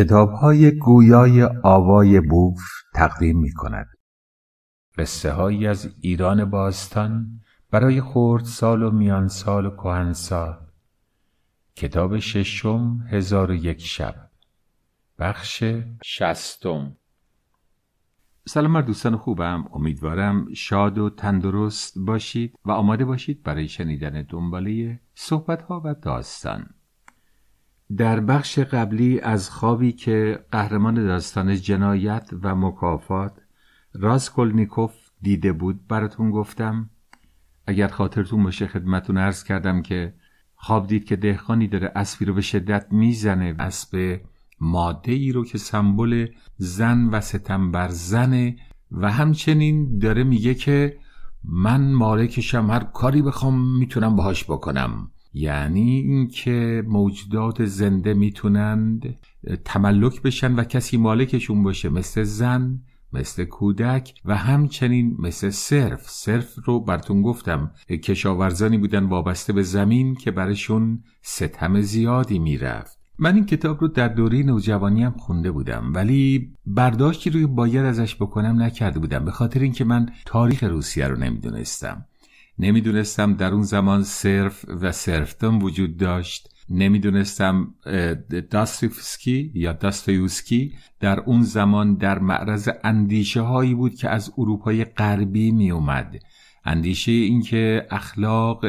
کتاب های گویای آوای بوف تقدیم می کند. قصه هایی از ایران باستان برای خورد سال و میان سال و کهن سال کتاب ششم هزار و یک شب. بخش شستم سلام بر دوستان خوبم. امیدوارم شاد و تندرست باشید و آماده باشید برای شنیدن دنباله صحبت ها و داستان. در بخش قبلی از خوابی که قهرمان داستان جنایت و مکافات راسکولنیکوف دیده بود براتون گفتم. اگر خاطرتون باشه خدمتون عرض کردم که خواب دید که دهقانی داره اسبی رو به شدت می‌زنه اسب ماده ای رو که سمبل زن و ستم بر زنه و همچنین داره میگه که من مالکشم هر کاری بخوام می‌تونم باهاش بکنم. یعنی اینکه موجودات زنده می‌تونند تملک بشن و کسی مالکشون باشه مثل زن مثل کودک و همچنین مثل صرف. صرف رو براتون گفتم کشاورزانی بودن وابسته به زمین که برشون ستم زیادی می‌رفت. من این کتاب رو در دوره نوجوانی هم خونده بودم ولی برداشتی روی باید ازش بکنم نکرده بودم به خاطر اینکه من تاریخ روسیه رو نمی‌دونستم. نمی‌دونستم در اون زمان صرف و صرفتم وجود داشت. نمی‌دونستم داستوفسکی یا داستایوسکی در اون زمان در معرض اندیشه هایی بود که از اروپای غربی می اومد اندیشه اینکه اخلاق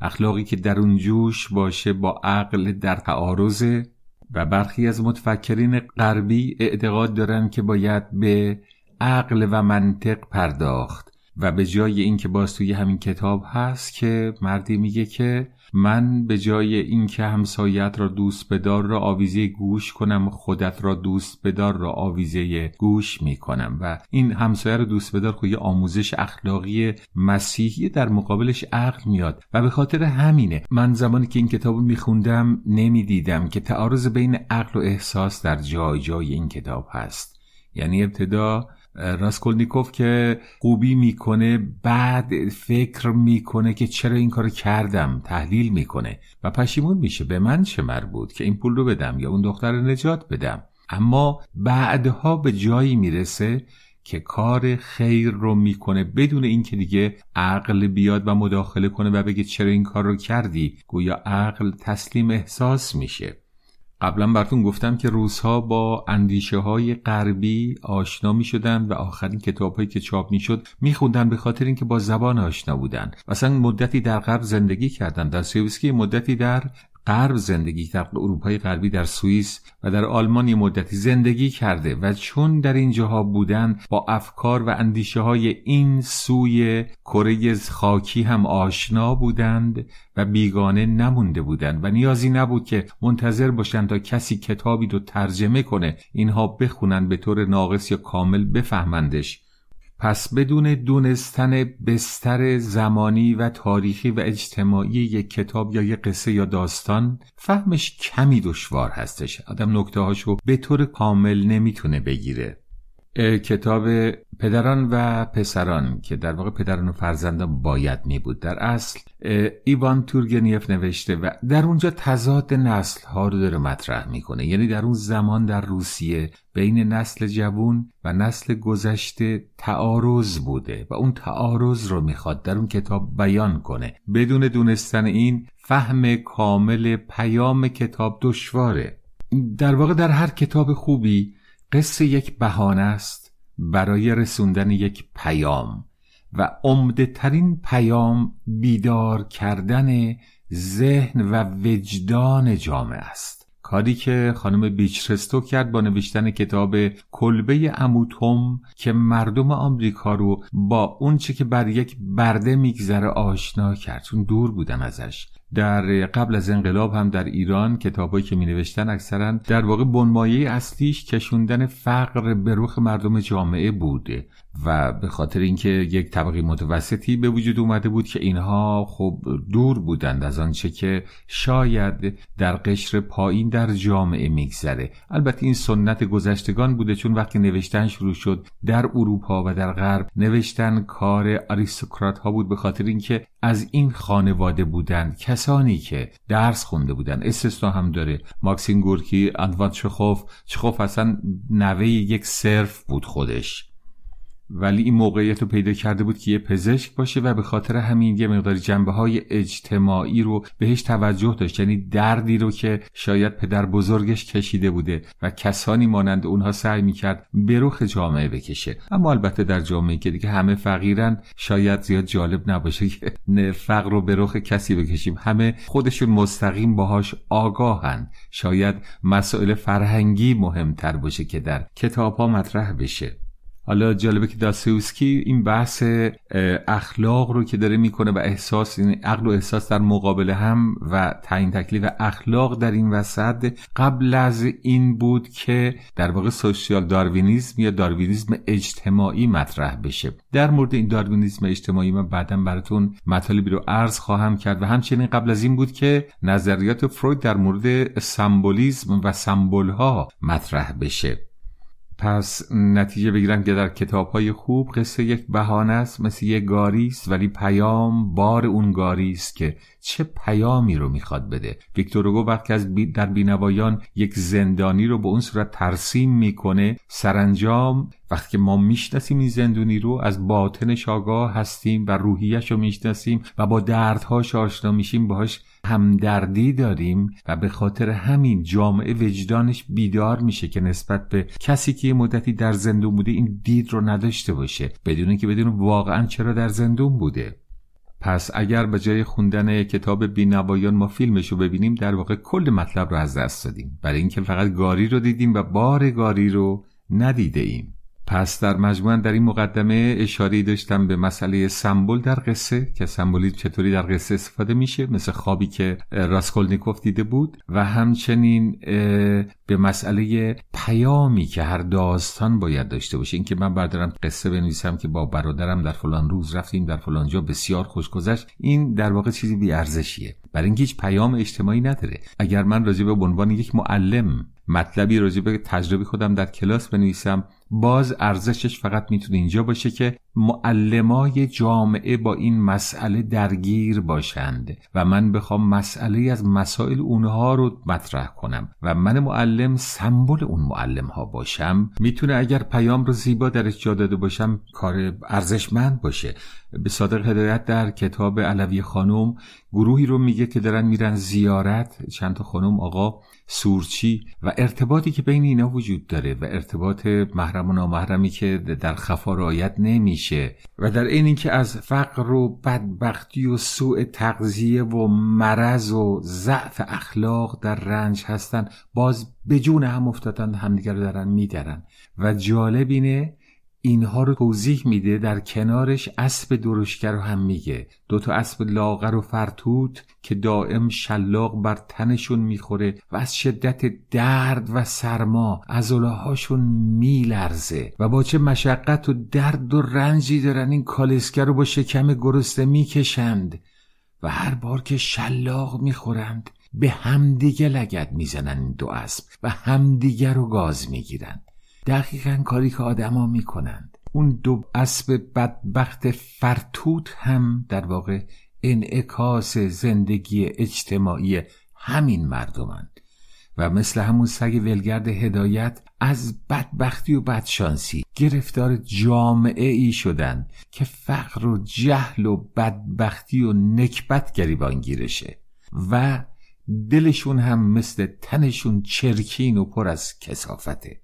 اخلاقی که در اون جوش باشه با عقل در تعارضه و برخی از متفکرین غربی اعتقاد دارن که باید به عقل و منطق پرداخت. و به جای اینکه باز توی همین کتاب هست که مردی میگه که من به جای اینکه همسایت را دوست بدار را آویزه گوش کنم خودت را دوست بدار را آویزه گوش می‌کنم. و این همسایه را دوست بدار خود یه آموزش اخلاقی مسیحی در مقابلش عقل میاد. و به خاطر همینه من زمانی که این کتاب میخوندم نمی‌دیدم که تعارض بین عقل و احساس در جای جای این کتاب هست. یعنی ابتدا راسکولنیکوف که خوبی می‌کنه بعد فکر می‌کنه که چرا این کار کردم تحلیل می‌کنه و پشیمون میشه. به من چه مربوط؟ که این پول رو بدم یا اون دختر نجات بدم؟ اما بعدها به جایی می‌رسه که کار خیر رو می‌کنه. بدون اینکه دیگه عقل بیاد و مداخله کنه و بگه چرا این کار رو کردی گویا عقل تسلیم احساس میشه. قبلا براتون گفتم که روزها با اندیشه های غربی آشنا می شدن و آخرین کتاب هایی که چاپ می شد می خوندن به خاطر اینکه با زبان آشنا بودن. مثلا مدتی در غرب زندگی کردن. در سیوسکی مدتی در غرب زندگی در اروپای غربی در سوئیس و در آلمان مدتی زندگی کرده و چون در این جاها بودن با افکار و اندیشه های این سوی کره خاکی هم آشنا بودند و بیگانه نمونده بودند و نیازی نبود که منتظر باشند تا کسی کتابی رو ترجمه کنه. اینها بخونن به طور ناقص یا کامل بفهمندش. پس بدون دونستن بستر زمانی و تاریخی و اجتماعی یک کتاب یا یک قصه یا داستان فهمش کمی دشوار هستش. آدم نکته هاشو به طور کامل نمی‌تونه بگیره. کتاب پدران و پسران که در واقع پدران و فرزندان باید می بود در اصل ایوان تورگنیف نوشته و در اونجا تضاد نسل ها رو داره مطرح می‌کنه. یعنی در اون زمان در روسیه بین نسل جوون و نسل گذشته تعارض بوده و اون تعارض رو می‌خواد در اون کتاب بیان کنه. بدون دونستن این فهم کامل پیام کتاب دشواره. در واقع در هر کتاب خوبی قصه یک بهانه است برای رسوندن یک پیام و عمده ترین پیام بیدار کردن ذهن و وجدان جامعه است. کاری که خانم بیچرستو کرد با نوشتن کتاب کلبه اموتوم که مردم آمریکا رو با اونچه که بر یک برده میگذره آشنا کرد. چون دور بودن ازش. در قبل از انقلاب هم در ایران کتابایی که می نوشتن اکثرا در واقع بنمایه اصلیش کشوندن فقر به رخ مردم جامعه بوده و به خاطر اینکه یک طبقه متوسطی به وجود اومده بود که اینها خب دور بودند از آنچه که شاید در قشر پایین در جامعه میگذره. البته این سنت گذشتگان بوده چون وقتی نوشتن شروع شد در اروپا و در غرب نوشتن کار آریستوکرات ها بود به خاطر اینکه از این خانواده بودند. کسانی که درس خونده بودند. استثنا هم داره. ماکسین گورکی انوان چخوف. چخوف اصلا نوه یک صرف بود خودش. ولی این موقعیت رو پیدا کرده بود که یه پزشک باشه و به خاطر همین یه مقدار جنبه های اجتماعی رو بهش توجه داشت. یعنی دردی رو که شاید پدر بزرگش کشیده بوده و کسانی مانند اونها سعی می‌کرد به رخ جامعه بکشه. اما البته در جامعه که دیگه همه فقیرن شاید زیاد جالب نباشه که فقر رو به رخ کسی بکشیم. همه خودشون مستقیم باهاش آگاهن. شاید مسائل فرهنگی مهمتر باشه که در کتاب ها مطرح بشه. حالا جالبه که داستوسکی این بحث اخلاق رو که داره می‌کنه و احساس این عقل و احساس در مقابل هم و تعیین تکلیف اخلاق در این وسط قبل از این بود که در واقع سوشیال داروینیزم یا داروینیزم اجتماعی مطرح بشه. در مورد این داروینیزم اجتماعی من بعدا براتون مطالبی رو عرض خواهم کرد و همچنین قبل از این بود که نظریات فروید در مورد سمبولیزم و سمبول ها مطرح بشه. پس نتیجه بگیرم که در کتاب های خوب قصه یک بهانه است مثل یک گاری است ولی پیام بار اون گاری است که چه پیامی رو می‌خواد بده. ویکتور اوگو وقتی از بی در بینوایان یک زندانی رو به اون صورت ترسیم می‌کنه سرانجام وقتی که ما می‌شناسیم این زندونی رو از باطنش آگاه هستیم و روحیش رو می‌شناسیم و با دردهاش آشنا میشیم باهاش همدردی داریم و به خاطر همین جامعه وجدانش بیدار میشه که نسبت به کسی که یه مدتی در زندون بوده این دید رو نداشته باشه بدون که بدون واقعا چرا در زندون بوده. پس اگر به جای خوندن کتاب بینوایان ما فیلمش رو ببینیم در واقع کل مطلب رو از دست دادیم. برای اینکه فقط گاری رو دیدیم و بار گاری رو ندیده ایم. پس در مجموعا در این مقدمه اشاره داشتم به مسئله سمبل در قصه که سمبولی چطوری در قصه استفاده میشه مثل خوابی که راسکولنیکوف دیده بود. و همچنین به مسئله پیامی که هر داستان باید داشته باشه. اینکه من بردارم قصه بنویسم که با برادرم در فلان روز رفتیم در فلان جا بسیار خوش گذشت. این در واقع چیزی بی ارزشیه برای اینکه هیچ پیام اجتماعی نداره. اگر من راجع به عنوان یک معلم مطلبی راجع به تجربه خودم در کلاس بنویسم باز ارزشش فقط می‌تونه اینجا باشه که معلمای جامعه با این مسئله درگیر باشند و من بخوام مسئله از مسائل اونها رو مطرح کنم و من معلم سمبل اون معلم ها باشم. می‌تونه اگر پیام رو زیبا درش جا داده باشم کار ارزشمند باشه. به صادق هدایت در کتاب علوی خانم گروهی رو میگه که دارن میرن زیارت. چند تا خانم آقا سورچی و ارتباطی که بین اینا وجود داره و ارتباط محرم و نامحرمی که در خفا رعایت نمیشه و در این اینکه از فقر و بدبختی و سوء تغذیه و مرض و ضعف اخلاق در رنج هستن باز به جون هم افتادن همدیگر رو دارن میدرن. و جالب اینه اینها رو توضیح میده در کنارش اسب درشگر رو هم میگه. دوتا اسب لاغر و فرتوت که دائم شلاق بر تنشون می‌خوره و از شدت درد و سرما ازولاهاشون میلرزه و با چه مشقت و درد و رنجی دارن این کالسکر رو با شکم گرسنه می‌کشند و هر بار که شلاق می‌خورند به همدیگه لگت می‌زنن این دو اسب و همدیگه رو گاز می‌گیرند. دقیقا کاری که آدما می‌کنند. اون دو اسب بدبخت فرتوت هم در واقع انعکاس زندگی اجتماعی همین مردمند. و مثل همون سگ ولگرد هدایت از بدبختی و بدشانسی گرفتار جامعه ای شدن که فقر و جهل و بدبختی و نکبت گریبان گیرشه و دلشون هم مثل تنشون چرکین و پر از کسافته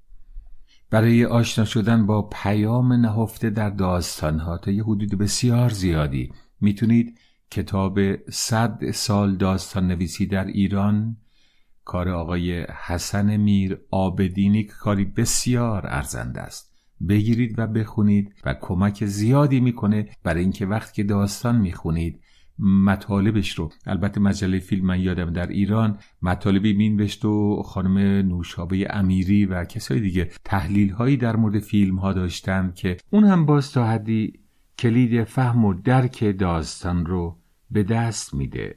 برای آشنا شدن با پیام نهفته در داستانها. تا یه حدود بسیار زیادی. می‌تونید کتاب صد سال داستان نویسی در ایران کار آقای حسن میر آبدینی که کاری بسیار ارزنده است بگیرید و بخونید و کمک زیادی می‌کنه برای اینکه وقتی که داستان می‌خونید مطالبش رو. البته مجله فیلم من یادم در ایران مطالبی مینوشت و خانم نوشابه امیری و کسای دیگه تحلیل هایی در مورد فیلم ها داشتن که اون هم باز تا حدی کلید فهم و درک داستان رو به دست میده.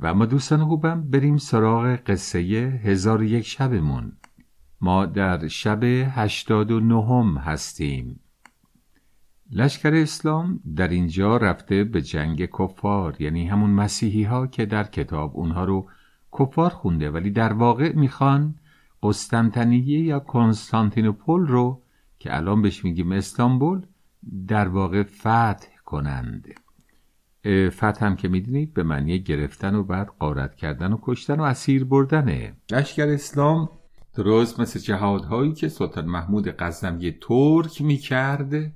و ما دوستان خوبم بریم سراغ قصه هزار یک شبمون. ما در شب هشتاد و نهم هستیم. لشکر اسلام در اینجا رفته به جنگ کفار یعنی همون مسیحی ها که در کتاب اونها رو کفار خونده ولی در واقع می‌خوان قسطنطنیه یا کنستانتینوپل رو که الان بهش میگیم استانبول در واقع فتح کنند. فتح هم که می‌دونید به معنی گرفتن و بعد قارت کردن و کشتن و اسیر بردنه. لشکر اسلام درست مثل جهادهایی که سلطان محمود غزنوی ترک می‌کرد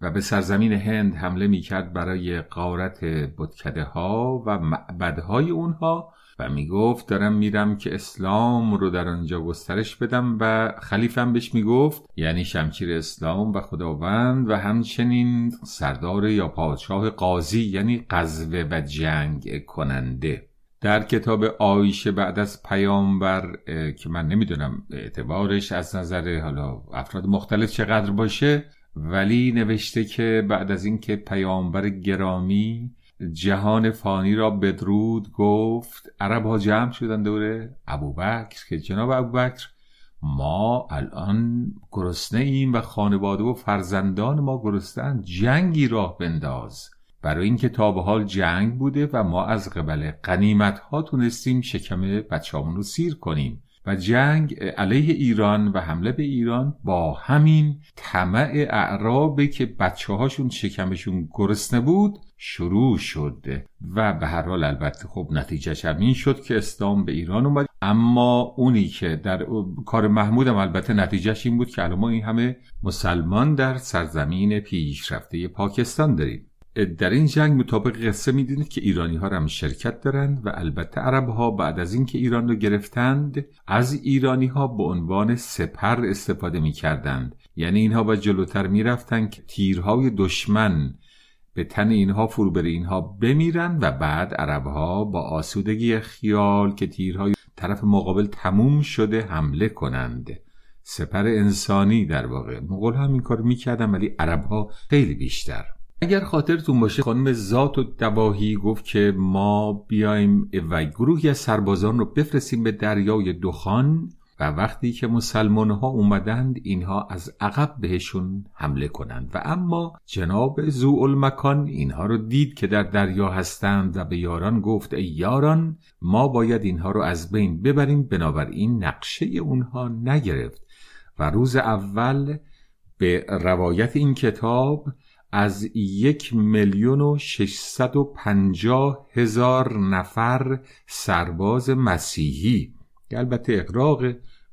و به سرزمین هند حمله می‌کرد برای قارت بتکده ها و معبدهای اونها و می‌گفت دارم میرم که اسلام رو در آنجا گسترش بدم و خلیفم بهش می‌گفت یعنی شمشیر اسلام و خداوند و همچنین سردار یا پادشاه قاضی یعنی قزوه و جنگ کننده. در کتاب آیشه بعد از پیامبر که من نمی‌دونم اعتبارش از نظر حالا افراد مختلف چقدر باشه ولی نوشته که بعد از اینکه پیامبر گرامی جهان فانی را بدرود گفت عرب ها جمع شدن دوره ابوبکر که جناب ابوبکر ما الان گرسنه ایم و خانواده و فرزندان ما گرستن جنگی راه بنداز. برای اینکه تا به حال جنگ بوده و ما از قبل قنیمت ها تونستیم شکم بچه‌مون رو سیر کنیم. و جنگ علیه ایران و حمله به ایران با همین طمع اعرابه که بچه هاشون شکمشون گرسنه بود شروع شد. و به هر حال البته خب نتیجهش همین شد که اسلام به ایران اومد. اما اونی که در کار محمودم البته نتیجهش این بود که الان ما این همه مسلمان در سرزمین پیشرفته پاکستان داریم. در این جنگ مطابق قصه می‌دونید که ایرانی ها هم شرکت دارند و البته عرب ها بعد از اینکه ایران رو گرفتند از ایرانی ها به عنوان سپر استفاده می‌کردند. یعنی اینها با جلوتر می‌رفتند که تیرهای دشمن به تن اینها فرو اینها بمیرن و بعد عرب ها با آسودگی خیال که تیرهای طرف مقابل تموم شده حمله کنند. سپر انسانی در واقع. مغول هم این کار می‌کردن ولی عرب ها خیلی بیشتر. اگر خاطرتون باشه خانم ذات و دواهی گفت که ما بیایم و گروهی از سربازان رو بفرستیم به دریای دخان و وقتی که مسلمان ها اومدند اینها از عقب بهشون حمله کنند. و اما جناب زو مکان اینها رو دید که در دریا هستند و به یاران گفت ای یاران ما باید اینها رو از بین ببریم. بنابراین نقشه اونها نگرفت. و روز اول به روایت این کتاب از یک میلیون و ششصد و پنجاه هزار نفر سرباز مسیحی. که البته اقراق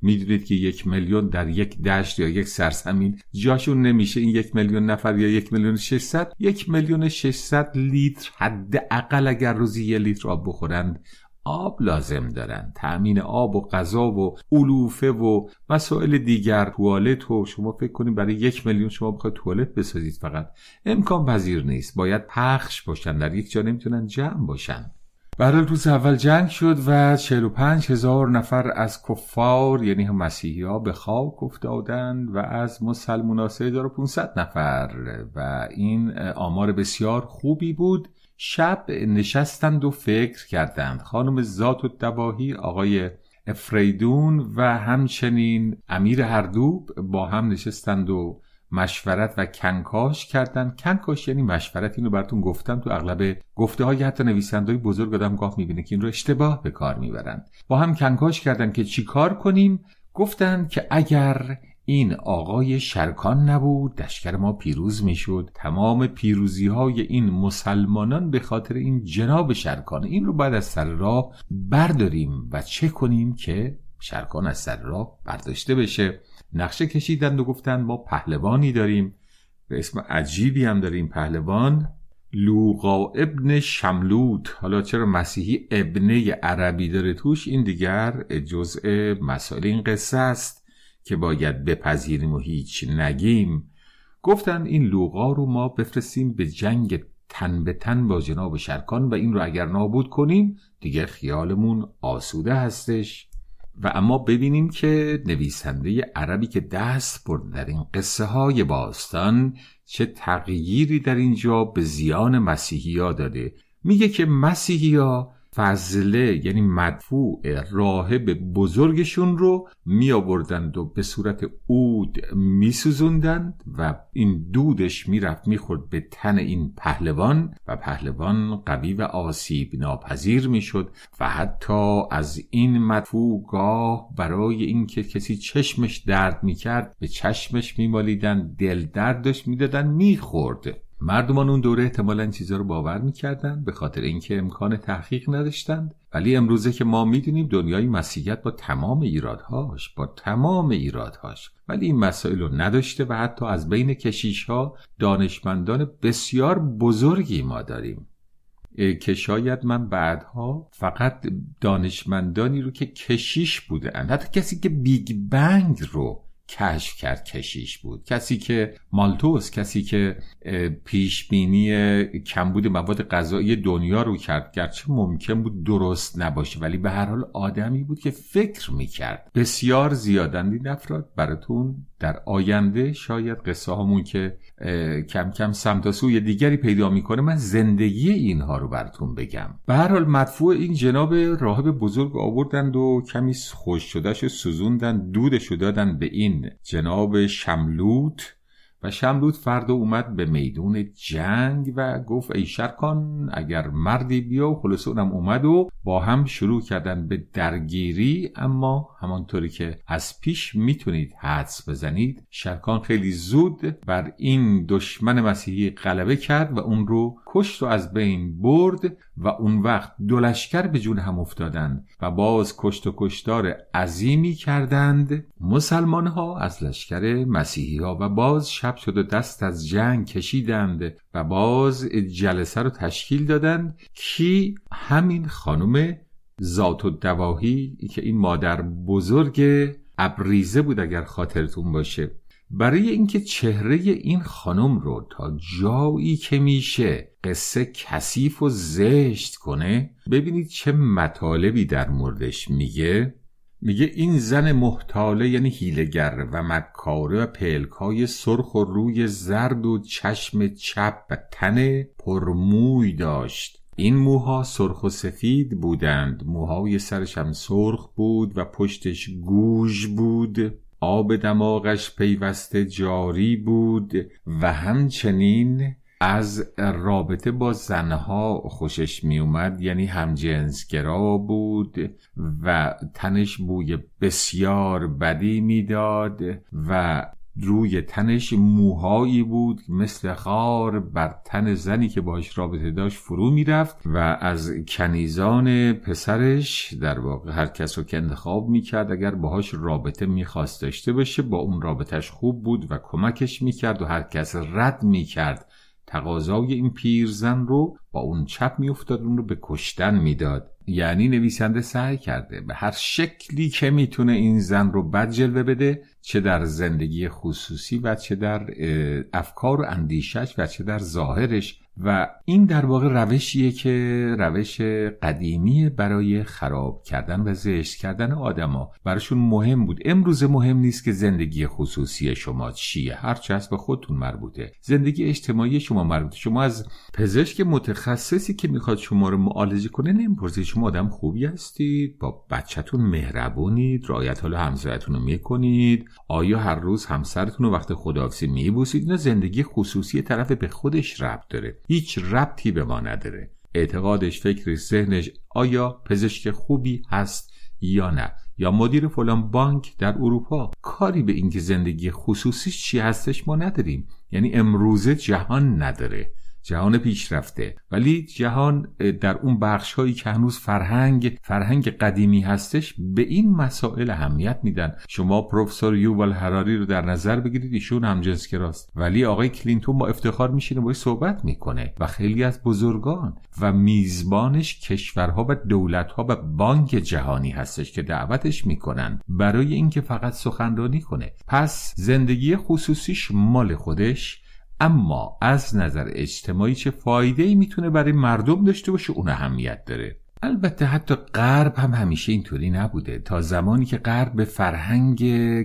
می‌دونید که یک میلیون در یک دشت یا یک سرزمین جاشون نمیشه این یک میلیون نفر یا یک میلیون ششصد. یک میلیون ششصد لیتر حداقل اگر روزی یه لیتر آب بخورند آب لازم دارن. تأمین آب و غذا و علوفه و مسائل دیگر توالت و شما فکر کنید برای یک میلیون شما بخواید توالت بسازید فقط. امکان پذیر نیست. باید پخش باشن. در یک جا نمی‌تونن جمع باشن. برای روز اول جنگ شد و 45 هزار نفر از کفار یعنی هم مسیحی ها به خاک افتادند و از مسلمان ها 3500 نفر. و این آمار بسیار خوبی بود. شب نشستند و فکر کردند. خانم ذات و دواهی آقای افریدون و همچنین امیر هردوب با هم نشستند و مشورت و کنکاش کردن کنکاش یعنی مشورت اینو براتون گفتم. تو اغلب گفته های حتی نویسنده های بزرگ آدم گاه می‌بینه که این رو اشتباه به کار می‌برن با هم کنکاش کردن که چی کار کنیم؟ گفتن که اگر این آقای شرکان نبود؟ دشکر ما پیروز می‌شد. تمام پیروزی های این مسلمانان به خاطر این جناب شرکان. این رو بعد از سر راه برداریم و چه کنیم که شرکان از سر راه برداشته بشه. نقشه کشیدند و گفتند ما پهلوانی داریم. به اسم عجیبی هم داریم پهلوان. لوقا ابن شملوت. حالا چرا مسیحی ابنه عربی داره؟ توش این دیگر جزء مسائل این قصه است. که باید بپذیریم و هیچ نگیم. گفتن این لوقا رو ما بفرستیم به جنگ تن به تن با جناب شرکان و این رو اگر نابود کنیم دیگه خیالمون آسوده هستش. و اما ببینیم که نویسنده عربی که دست برد در این قصه های باستان چه تغییری در اینجا به زیان مسیحی ها داده. میگه که مسیحی فضله یعنی مدفوع راهب بزرگشون رو می آوردند و به صورت عود می و این دودش می‌رفت می‌خورد به تن این پهلوان و پهلوان قوی و آسیب ناپذیر می‌شد و حتی از این مدفوع گاه برای اینکه کسی چشمش درد می‌کرد به چشمش میمالیدن دل دردش می‌دادن می‌خورد. مردمان اون دوره احتمالا چیزا رو باور می‌کردن به خاطر اینکه امکان تحقیق نداشتند. ولی امروزه که ما می‌دونیم دنیای مسیحیت با تمام ایرادهاش با تمام ایرادهاش. ولی این مسائل رو نداشته و حتی از بین کشیش ها دانشمندان بسیار بزرگی ما داریم. که شاید من بعدها فقط دانشمندانی رو که کشیش بوده حتی کسی که بیگ بنگ رو کشف کرد کشیش بود. کسی که مالتوس کسی که پیش بینی کمبود مواد غذایی دنیا رو کرد. گرچه ممکن بود درست نباشه ولی به هر حال آدمی بود که فکر می‌کرد. بسیار زیادن این افراد براتون در آینده شاید قصه همون که کم کم سمت سوی دیگری پیدا می‌کنه من زندگی اینها رو براتون بگم. به هر حال مدفوع این جناب راهب بزرگ آوردند و کمی خوش شدهش سوزوندن دودش دادن به این جناب شملوت. و شملوت فرد اومد به میدون جنگ و گفت ای شرکان اگر مردی بیا و خلاص اونم اومد و با هم شروع کردن به درگیری. اما همانطوری که از پیش می‌تونید حدس بزنید شرکان خیلی زود بر این دشمن مسیحی غلبه کرد و اون رو کشت و از بین برد و اون وقت دلشکر به جون هم افتادند و باز کشت و کشتار عظیمی کردند. مسلمان ها از لشکر مسیحی ها و باز شب شد و دست از جنگ کشیدند و باز جلسه رو تشکیل دادند. کی؟ همین خانم ذات و دواهی که این مادر بزرگ ابریزه بود اگر خاطرتون باشه. برای اینکه چهره این خانم رو تا جایی که میشه قصه کثیف و زشت کنه ببینید چه مطالبی در موردش میگه. میگه این زن محتاله یعنی هیلگر و مکاره و پلکای سرخ و روی زرد و چشم چپ و تن پرموی داشت. این موها سرخ و سفید بودند. موهای سرش هم سرخ بود و پشتش گوژ بود. آب دماغش پیوسته جاری بود و همچنین از رابطه با زنها خوشش می اومد یعنی همجنسگرا بود و تنش بوی بسیار بدی می‌داد و روی تنش موهایی بود مثل خار بر تن زنی که باش رابطه داشت فرو می‌رفت و از کنیزان پسرش در واقع هر کس رو که انتخاب می‌کرد اگر باهاش رابطه می‌خواست داشته باشه با اون رابطهش خوب بود و کمکش می‌کرد و هر کس رد می‌کرد. تقاضای این پیرزن رو با اون چپ میافتاد اون رو به کشتن می‌داد. یعنی نویسنده سعی کرده به هر شکلی که می‌تونه این زن رو بد جلوه بده چه در زندگی خصوصی و چه در افکار و اندیشش و چه در ظاهرش و این در واقع روشیه که روش قدیمی برای خراب کردن و زشت کردن آدما براشون مهم بود. امروز مهم نیست که زندگی خصوصی شما چیه. هر هست به خودتون مربوطه. زندگی اجتماعی شما مربوطه. شما از پزشک متخصصی که می‌خواد شما رو معالجه کنه نمی‌پرسید شما آدم خوبی هستید؟ با بچهتون مهربونید؟ رعایت حال همسایتون رو می‌کنید؟ آیا هر روز همسرتون رو وقت خداحافظی میبوسید؟ اینا زندگی خصوصی طرف به خودش ربط داره. هیچ ربطی به ما نداره. اعتقادش فکرش ذهنش آیا پزشک خوبی هست یا نه؟ یا مدیر فلان بانک در اروپا کاری به اینکه زندگی خصوصیش چی هستش ما نداریم. یعنی امروزه جهان نداره. جهان پیشرفته. ولی جهان در اون بخش هایی که هنوز فرهنگ فرهنگ قدیمی هستش به این مسائل اهمیت میدن. شما پروفسور یووال هراری رو در نظر بگیرید ایشون هم راست ولی آقای کلینتون با افتخار میشینه باید صحبت می‌کنه و خیلی از بزرگان و میزبانش کشورها و دولتها و بانک جهانی هستش که دعوتش می‌کنن برای اینکه فقط سخنرانی کنه. پس زندگی خصوصیش مال خودش. اما از نظر اجتماعی چه فایده ای می‌تونه برای مردم داشته باشه اون اهمیت داره. البته حتی غرب هم همیشه اینطوری نبوده. تا زمانی که غرب به فرهنگ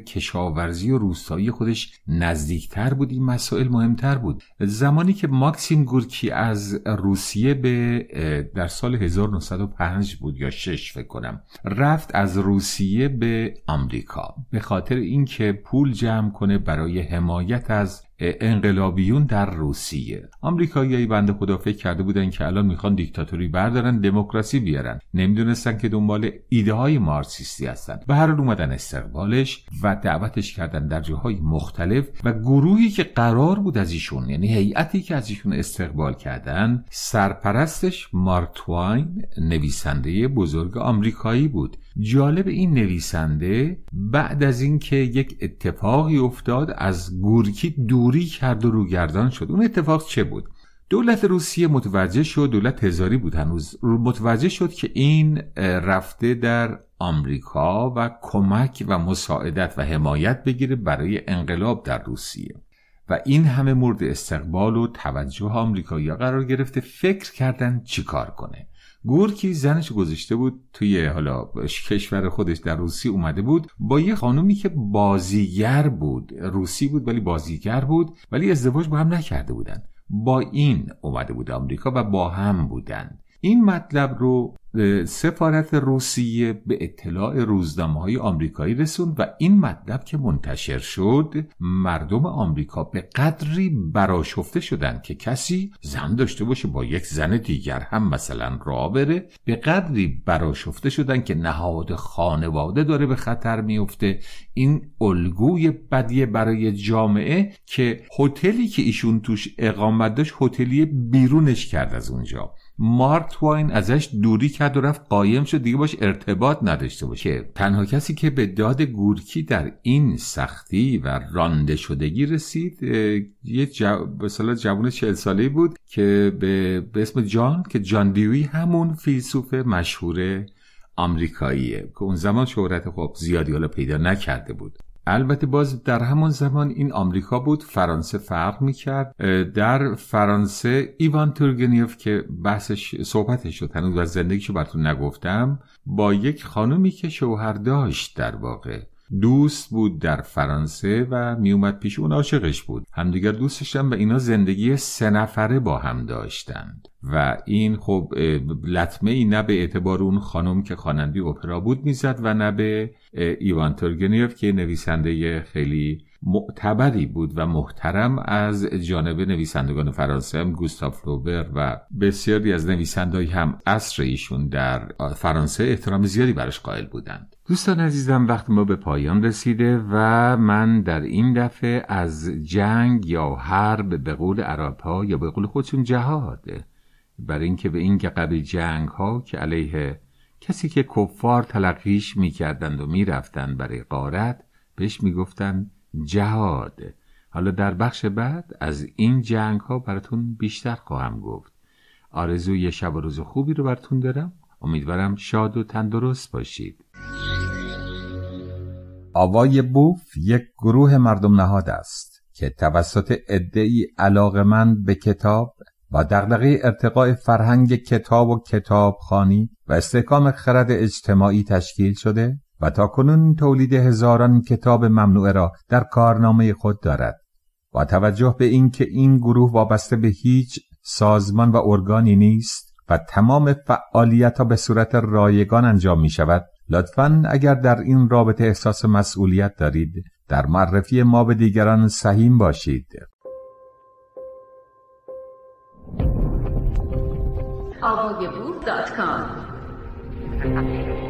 کشاورزی و روستایی خودش نزدیکتر بود این مسائل مهمتر بود. زمانی که ماکسیم گورکی از روسیه به در سال 1905 بود یا 6 فکر کنم رفت از روسیه به آمریکا. به خاطر اینکه پول جمع کنه برای حمایت از انقلابیون در روسیه. آمریکاییایی بنده خدا فکر کرده بودن که الان می‌خوان دیکتاتوری بردارن دموکراسی بیارن. نمی‌دونستن که دنبال ایده های مارکسیستی هستن. به هر اومدن استقبالش و دعوتش کردن در جاهای مختلف و گروهی که قرار بود از ایشون یعنی هیئتی که از ایشون استقبال کردن سرپرستش مارتواین نویسنده بزرگ آمریکایی بود. جالب این نویسنده بعد از اینکه یک اتفاقی افتاد از گورکی دوری کرد و روگردان شد. اون اتفاق چه بود؟ دولت روسیه متوجه شد دولت هزاری بود هنوز. متوجه شد که این رفته در آمریکا و کمک و مساعدت و حمایت بگیره برای انقلاب در روسیه. و این همه مورد استقبال و توجه آمریکایی قرار گرفته فکر کردن چیکار کنه. گورکی زنش گذاشته بود توی حالا کشور خودش در روسی اومده بود. با یه خانومی که بازیگر بود روسی بود ولی بازیگر بود ولی ازدواج با هم نکرده بودن. با این اومده بود آمریکا و با هم بودن. این مطلب رو سفارت روسیه به اطلاع روزنامه های آمریکایی رسوند و این مطلب که منتشر شد مردم آمریکا به قدری براشفته شدند که کسی زن داشته باشه با یک زن دیگر هم مثلا را بره به قدری براشفته شدند که نهاد خانواده داره به خطر میفته این الگوی بدیه برای جامعه که هتلی که ایشون توش اقامت داشت هتلی بیرونش کرد از اونجا. مارت واین ازش دوری کرد و رفت قایم شد. دیگه باش ارتباط نداشته باشه. تنها کسی که به داد گورکی در این سختی و رانده شدگی رسید یه جو... به جوان چهل ساله بود که به... به اسم جان که جان دیوی همون فیلسوف مشهور آمریکاییه که اون زمان شهرت خب زیادی حالا پیدا نکرده بود. البته باز در همون زمان این آمریکا بود فرانسه فرق می‌کرد. در فرانسه ایوان تورگنیوف که بحثش صحبتش شد هنوز و زندگیشو براتون نگفتم با یک خانومی که شوهر داشت در واقع. دوست بود در فرانسه و میومد پیش اون عاشقش بود. همدیگر دوست داشتن و اینا زندگی سه نفره با هم داشتند. و این خب لطمه ای نه به اعتبار اون خانم که خواننده اپرا بود می‌زد و نه به ایوان تورگنیف که نویسنده خیلی معتبری بود و محترم از جانب نویسندگان فرانسه هم گوستاف فلوبر و بسیاری از نویسندهایی هم اصر ایشون در فرانسه احترام زیادی براش قائل بودند. دوستان عزیزم وقت ما به پایان رسیده و من در این دفعه از جنگ یا حرب به قول عرب ها یا به قول خودشون جهاد. برای اینکه به این قبل جنگ ها که علیه کسی که کفار تلقیش می‌کردند و می‌رفتند برای قارت بهش می‌گفتند جهاد. حالا در بخش بعد از این جنگ ها براتون بیشتر خواهم گفت. آرزوی شب و روز خوبی رو براتون دارم. امیدوارم شاد و تندرست باشید. آوای بوف یک گروه مردم نهاد است که توسط عدهای علاقمند به کتاب با دغدغه ارتقاء فرهنگ کتاب و کتابخانی و استحکام خرد اجتماعی تشکیل شده و تا کنون تولید هزاران کتاب ممنوعه را در کارنامه خود دارد با توجه به اینکه این گروه وابسته به هیچ سازمان و ارگانی نیست و تمام فعالیت ها به صورت رایگان انجام می شود لطفا اگر در این رابطه احساس مسئولیت دارید در معرفی ما به دیگران سهیم باشید. آوایبور.com